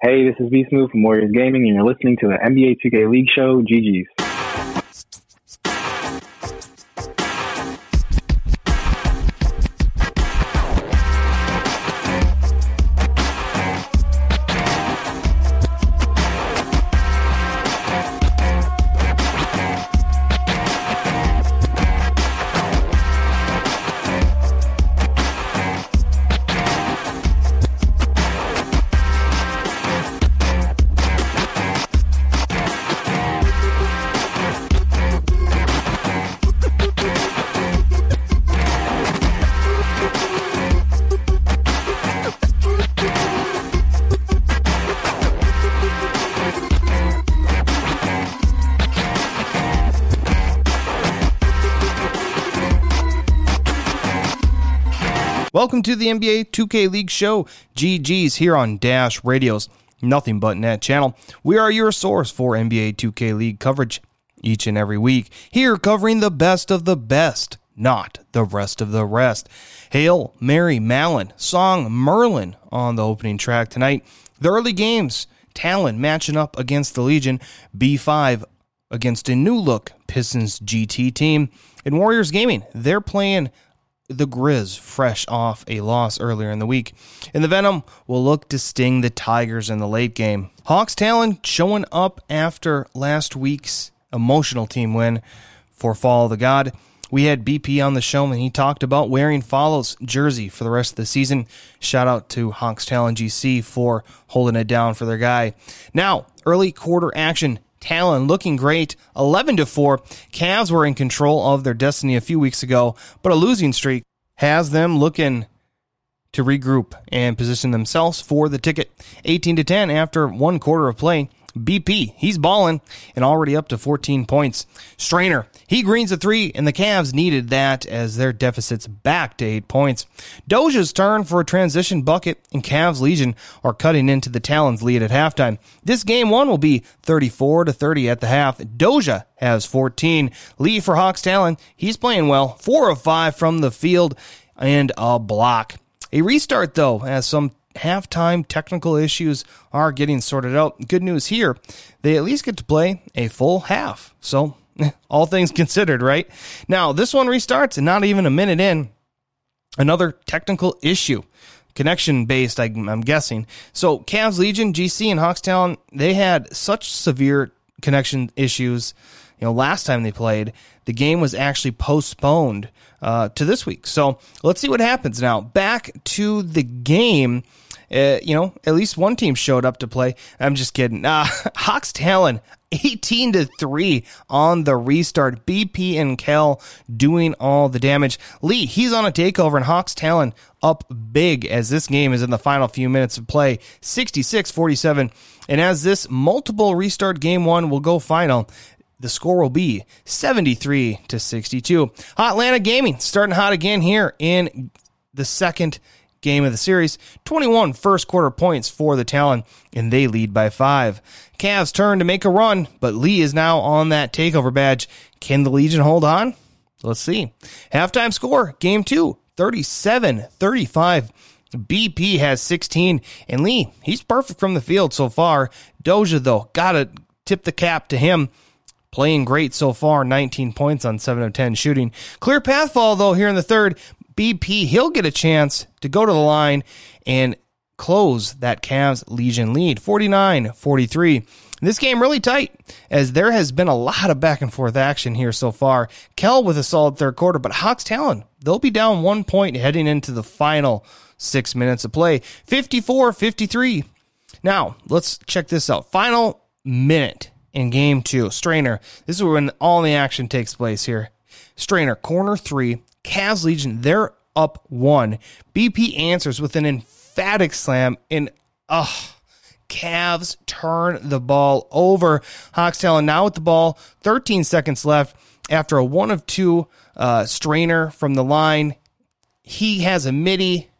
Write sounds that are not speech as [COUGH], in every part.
Hey, this is V Smooth from Warriors Gaming, and you're listening to the NBA 2K League Show. GG's. Welcome to the NBA 2K League show, GG's here on Dash Radio's Nothing But Net channel. We are your source for NBA 2K League coverage each and every week. Here covering the best of the best, not the rest of the rest. Hail Mary Mallon, song Merlin on the opening track tonight. The early games, Talon matching up against the Legion, B5 against a new look Pistons GT team. and Warriors Gaming, they're playing the Grizz fresh off a loss earlier in the week. And the Venom will look to sting the Tigers in the late game. Hawks Talon showing up after last week's emotional team win for Fall of the God. We had BP on the show and he talked about wearing Follows jersey for the rest of the season. Shout out to Hawks Talon GC for holding it down for their guy. Now, early quarter action. Talon looking great, 11 to 4. Cavs were in control of their destiny a few weeks ago, but a losing streak has them looking to regroup and position themselves for the ticket. 18 to 10 after one quarter of play. BP, he's balling and already up to 14 points. Strainer, he greens a three, and the Cavs needed that as their deficit's back to eight points. Doja's turn for a transition bucket, and Cavs Legion are cutting into the Talons lead at halftime. This game one will be 34 to 30 at the half. Doja has 14. Lee for Hawks Talon, he's playing well. Four of five from the field and a block. A restart, though, as some halftime technical issues are getting sorted out. Good news here, they at least get to play a full half. So, [LAUGHS] all things considered, right? Now, this one restarts and not even a minute in. Another technical issue. Connection based, I'm guessing. So, Cavs Legion, GC, and Hawks Talon, they had such severe connection issues. You know, last time they played, the game was actually postponed uh, to this week. So let's see what happens now. Back to the game. Uh, you know, at least one team showed up to play. I'm just kidding. Uh, [LAUGHS] Hawks Talon, 18 to 3 on the restart. BP and Kel doing all the damage. Lee, he's on a takeover, and Hawks Talon up big as this game is in the final few minutes of play 66 47. And as this multiple restart game one will go final, the score will be 73 to 62. Atlanta Gaming starting hot again here in the second game of the series. 21 first quarter points for the Talon, and they lead by five. Cavs turn to make a run, but Lee is now on that takeover badge. Can the Legion hold on? Let's see. Halftime score, game two, 37 35. BP has 16, and Lee, he's perfect from the field so far. Doja, though, gotta tip the cap to him. Playing great so far, 19 points on 7 of 10 shooting. Clear path fall, though, here in the third. BP, he'll get a chance to go to the line and close that Cavs Legion lead 49 43. This game really tight as there has been a lot of back and forth action here so far. Kel with a solid third quarter, but Hawks Talon, they'll be down one point heading into the final six minutes of play 54 53. Now, let's check this out. Final minute in game two. Strainer, this is when all the action takes place here. Strainer, corner three. Cavs Legion, they're up one. BP answers with an emphatic slam, and ugh. Cavs turn the ball over. Talon now with the ball, 13 seconds left after a one of two uh, strainer from the line. He has a midi.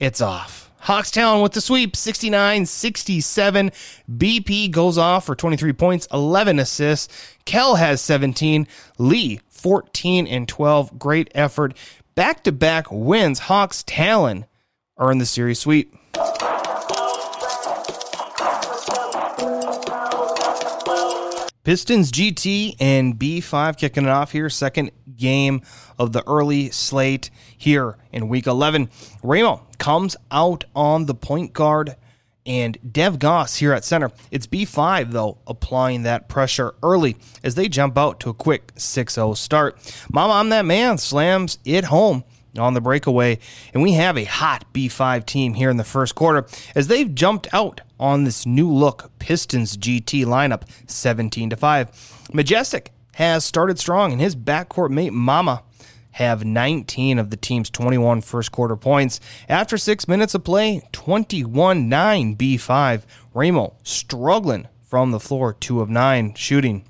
It's off. Hawks Talon with the sweep, 69 67. BP goes off for 23 points, 11 assists. Kel has 17. Lee, 14 and 12. Great effort. Back to back wins. Hawks Talon in the series sweep. Pistons GT and B5 kicking it off here. Second game of the early slate here in week 11. Ramo comes out on the point guard and Dev Goss here at center. It's B5, though, applying that pressure early as they jump out to a quick 6 0 start. Mama, I'm that man, slams it home on the breakaway. And we have a hot B5 team here in the first quarter as they've jumped out on this new look Pistons GT lineup 17 to 5. Majestic has started strong and his backcourt mate Mama have 19 of the team's 21 first quarter points. After six minutes of play, 21 9 B5. Ramo struggling from the floor, 2 of 9 shooting.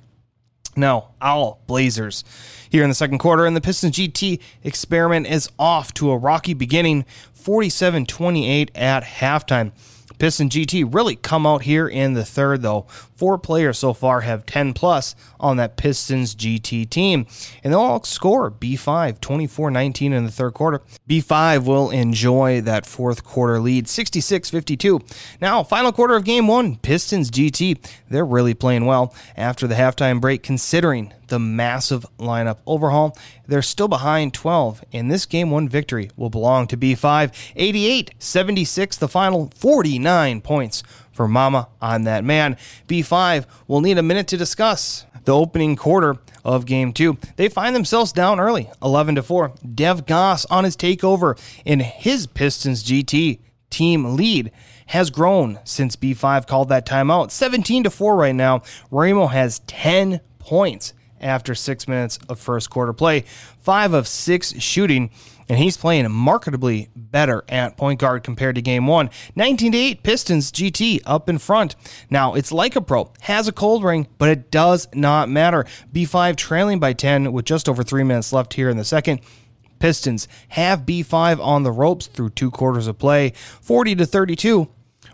Now, Owl Blazers here in the second quarter, and the Pistons GT experiment is off to a rocky beginning, 47 28 at halftime. Piston GT really come out here in the third, though. Four players so far have 10 plus on that Pistons GT team, and they'll all score B5 24 19 in the third quarter. B5 will enjoy that fourth quarter lead 66 52. Now, final quarter of game one, Pistons GT, they're really playing well after the halftime break, considering the massive lineup overhaul. They're still behind 12, and this game one victory will belong to B5. 88 76, the final 49 points for Mama on that man. B5 will need a minute to discuss the opening quarter of game two. They find themselves down early, 11 to 4. Dev Goss on his takeover in his Pistons GT team lead has grown since B5 called that timeout. 17 to 4 right now. Ramo has 10 points after six minutes of first quarter play, five of six shooting, and he's playing marketably better at point guard compared to game one. 19 to 8 Pistons GT up in front. Now it's like a pro, has a cold ring, but it does not matter. B5 trailing by 10 with just over three minutes left here in the second. Pistons have B5 on the ropes through two quarters of play, 40 to 32.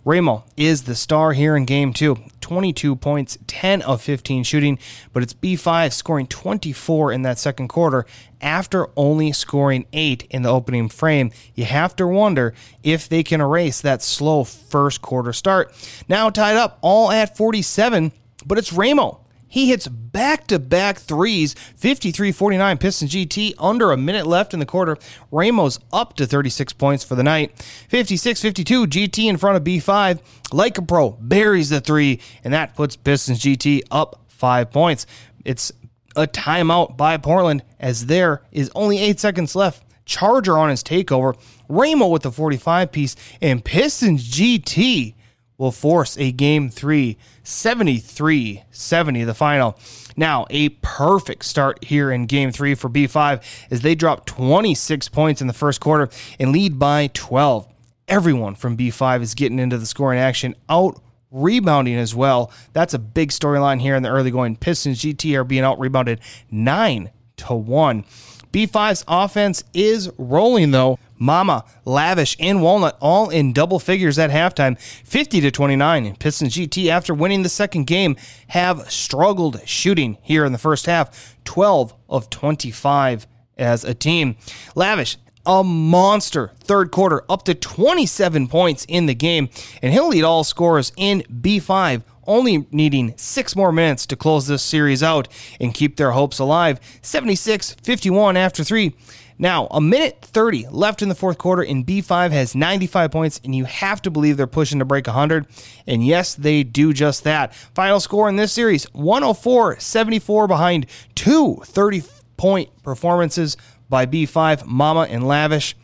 Ramo is the star here in game two. 22 points, 10 of 15 shooting, but it's B5 scoring 24 in that second quarter after only scoring 8 in the opening frame. You have to wonder if they can erase that slow first quarter start. Now tied up all at 47, but it's Ramo he hits back to back threes, 53 49 Pistons GT, under a minute left in the quarter. Ramos up to 36 points for the night. 56 52 GT in front of B5. Like a pro, buries the three, and that puts Pistons GT up five points. It's a timeout by Portland as there is only eight seconds left. Charger on his takeover. Ramo with the 45 piece, and Pistons GT will force a game three, 73 70, the final. Now, a perfect start here in game three for B5 as they drop 26 points in the first quarter and lead by 12. Everyone from B5 is getting into the scoring action, out rebounding as well. That's a big storyline here in the early going. Pistons GT are being out rebounded 9 to 1. B5's offense is rolling though. Mama, Lavish, and Walnut all in double figures at halftime, 50 to 29. Pistons GT, after winning the second game, have struggled shooting here in the first half, 12 of 25 as a team. Lavish, a monster third quarter, up to 27 points in the game, and he'll lead all scorers in B5 only needing six more minutes to close this series out and keep their hopes alive. 76 51 after three. Now, a minute 30 left in the fourth quarter, and B5 has 95 points, and you have to believe they're pushing to break 100. And yes, they do just that. Final score in this series 104 74 behind two 30 point performances by B5, Mama, and Lavish.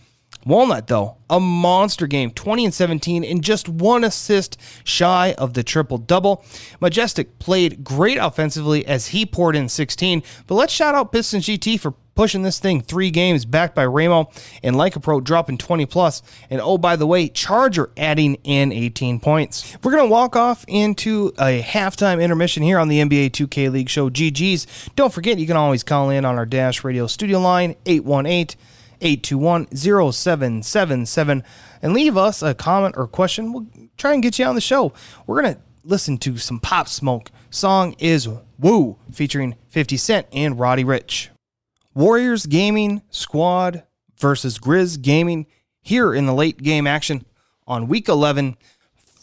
Walnut, though, a monster game, 20 and 17, and just one assist shy of the triple double. Majestic played great offensively as he poured in 16, but let's shout out Pistons GT for pushing this thing three games backed by Ramo and Pro dropping 20 plus. And oh, by the way, Charger adding in 18 points. We're going to walk off into a halftime intermission here on the NBA 2K League show GG's. Don't forget, you can always call in on our Dash Radio studio line, 818- 821 0777 and leave us a comment or question. We'll try and get you on the show. We're going to listen to some Pop Smoke. Song is Woo, featuring 50 Cent and Roddy Ricch. Warriors Gaming Squad versus Grizz Gaming here in the late game action on week 11,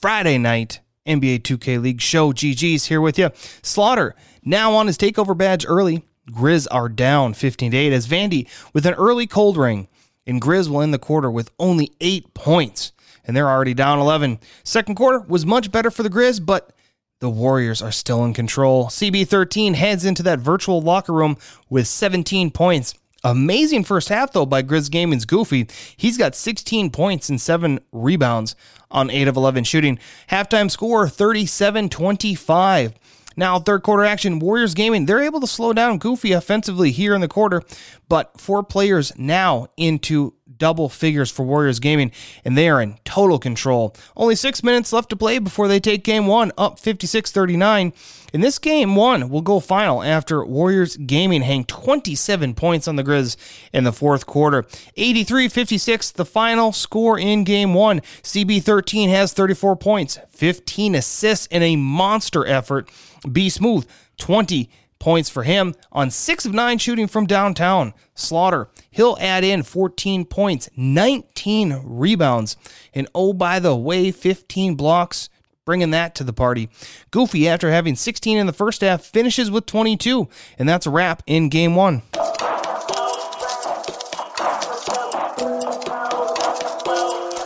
Friday night NBA 2K League show. GG's here with you. Slaughter now on his takeover badge early. Grizz are down 15 to 8 as Vandy with an early cold ring. And Grizz will end the quarter with only eight points. And they're already down 11. Second quarter was much better for the Grizz, but the Warriors are still in control. CB13 heads into that virtual locker room with 17 points. Amazing first half, though, by Grizz Gaming's Goofy. He's got 16 points and 7 rebounds on 8 of 11 shooting. Halftime score 37 25. Now, third quarter action, Warriors Gaming, they're able to slow down Goofy offensively here in the quarter, but four players now into double figures for Warriors Gaming, and they are in total control. Only six minutes left to play before they take game one, up 56 39. In this game one will go final after Warriors Gaming hang 27 points on the Grizz in the fourth quarter. 83 56, the final score in game one. CB13 has 34 points, 15 assists, in a monster effort. V Smooth, 20 points for him on 6 of 9 shooting from downtown. Slaughter, he'll add in 14 points, 19 rebounds, and oh, by the way, 15 blocks. Bringing that to the party. Goofy, after having 16 in the first half, finishes with 22, and that's a wrap in game one.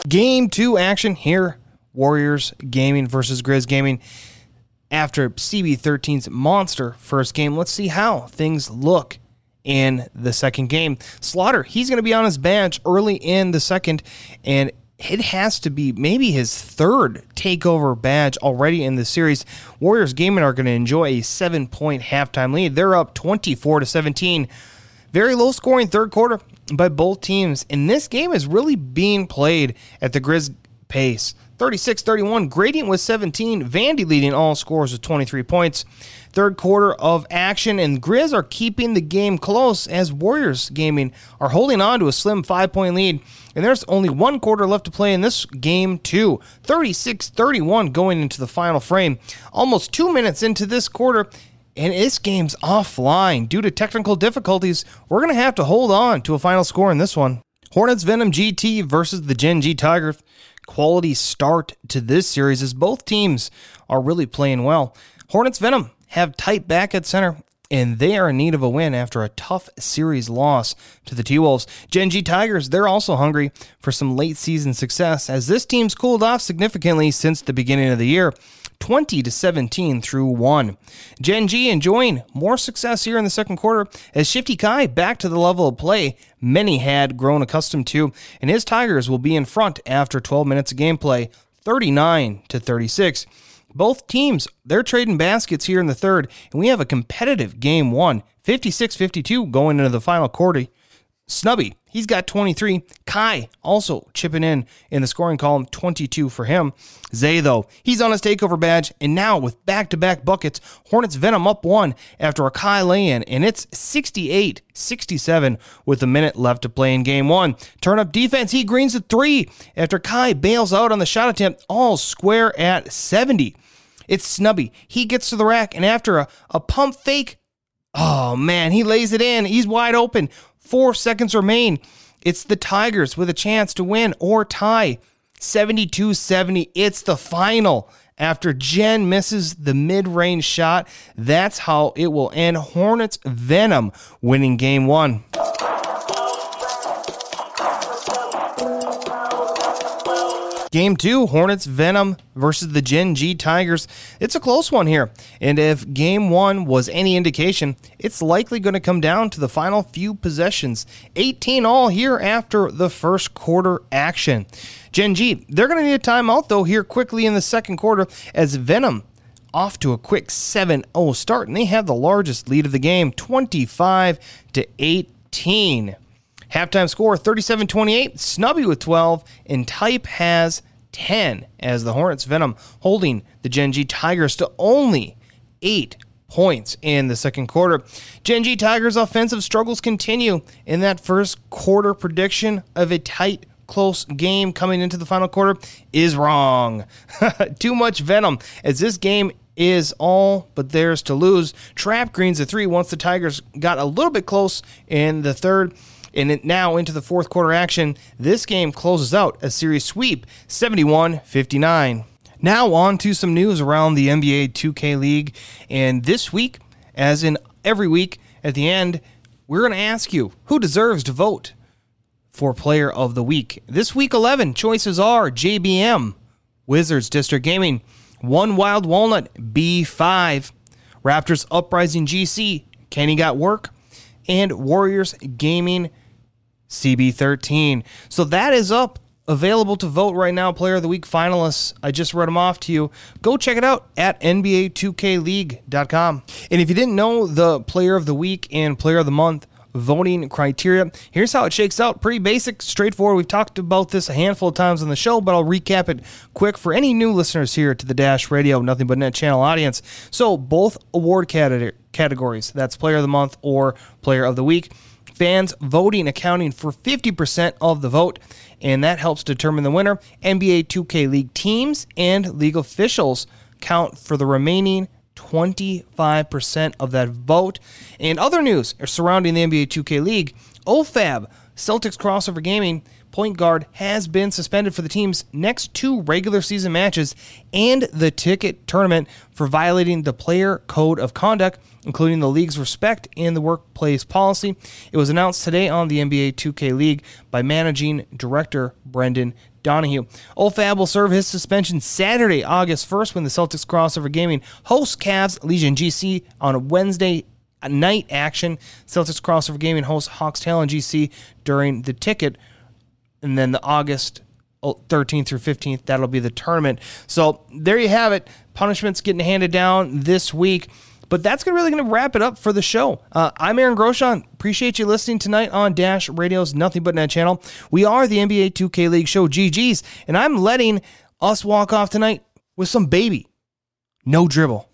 Game two action here Warriors Gaming versus Grizz Gaming after CB13's monster first game. Let's see how things look in the second game. Slaughter, he's going to be on his bench early in the second, and it has to be maybe his third takeover badge already in the series. Warriors Gaming are going to enjoy a seven point halftime lead. They're up 24 to 17. Very low scoring third quarter by both teams. And this game is really being played at the Grizz pace. 36 31. Gradient was 17. Vandy leading all scores with 23 points. Third quarter of action, and Grizz are keeping the game close as Warriors Gaming are holding on to a slim five point lead. And there's only one quarter left to play in this game, too. 36 31 going into the final frame. Almost two minutes into this quarter, and this game's offline due to technical difficulties. We're going to have to hold on to a final score in this one. Hornets Venom GT versus the Gen G Tigers quality start to this series as both teams are really playing well. Hornets Venom have tight back at center and they are in need of a win after a tough series loss to the T Wolves. Gen G Tigers, they're also hungry for some late season success as this team's cooled off significantly since the beginning of the year. 20 to 17 through 1. Gen G enjoying more success here in the second quarter as Shifty Kai back to the level of play many had grown accustomed to, and his Tigers will be in front after 12 minutes of gameplay, 39 to 36. Both teams, they're trading baskets here in the third, and we have a competitive game one, 56 52 going into the final quarter. Snubby, he's got 23. Kai also chipping in in the scoring column, 22 for him. Zay, though, he's on his takeover badge, and now with back to back buckets, Hornets Venom up one after a Kai lay in, and it's 68 67 with a minute left to play in game one. Turn up defense, he greens a three after Kai bails out on the shot attempt, all square at 70. It's Snubby. He gets to the rack, and after a, a pump fake, oh man, he lays it in. He's wide open. Four seconds remain. It's the Tigers with a chance to win or tie. 72 70. It's the final. After Jen misses the mid range shot, that's how it will end. Hornets Venom winning game one. Game two, Hornets Venom versus the Gen G Tigers. It's a close one here. And if game one was any indication, it's likely going to come down to the final few possessions. 18 all here after the first quarter action. Gen G, they're going to need a timeout though here quickly in the second quarter as Venom off to a quick 7 0 start, and they have the largest lead of the game 25 to 18. Halftime score 37 28. Snubby with 12, and Type has 10 as the Hornets Venom holding the Gen G Tigers to only 8 points in the second quarter. Gen G Tigers offensive struggles continue in that first quarter prediction of a tight close game coming into the final quarter is wrong. [LAUGHS] Too much venom as this game is all but theirs to lose. Trap greens a three once the Tigers got a little bit close in the third. And now into the fourth quarter action, this game closes out a series sweep 71 59. Now, on to some news around the NBA 2K League. And this week, as in every week, at the end, we're going to ask you who deserves to vote for Player of the Week. This week, 11 choices are JBM, Wizards District Gaming, One Wild Walnut, B5, Raptors Uprising GC, Kenny Got Work, and Warriors Gaming CB13. So that is up available to vote right now. Player of the Week finalists. I just read them off to you. Go check it out at NBA2KLeague.com. And if you didn't know the Player of the Week and Player of the Month voting criteria, here's how it shakes out. Pretty basic, straightforward. We've talked about this a handful of times on the show, but I'll recap it quick for any new listeners here to the Dash Radio Nothing But Net channel audience. So both award categories, that's Player of the Month or Player of the Week fans voting accounting for 50% of the vote, and that helps determine the winner. NBA 2K League teams and league officials count for the remaining 25% of that vote. And other news surrounding the NBA 2K League OFAB, Celtics Crossover Gaming, point guard has been suspended for the team's next two regular season matches and the ticket tournament for violating the player code of conduct, including the league's respect and the workplace policy. It was announced today on the NBA 2K League by managing director Brendan Donohue. OFAB will serve his suspension Saturday, August 1st, when the Celtics Crossover Gaming hosts Cavs Legion GC on a Wednesday night action. Celtics Crossover Gaming hosts Hawks Talon GC during the ticket and then the August 13th through 15th, that'll be the tournament. So there you have it. Punishments getting handed down this week. But that's really going to wrap it up for the show. Uh, I'm Aaron Groshon. Appreciate you listening tonight on Dash Radio's Nothing But Net channel. We are the NBA 2K League show GG's, and I'm letting us walk off tonight with some baby. No dribble.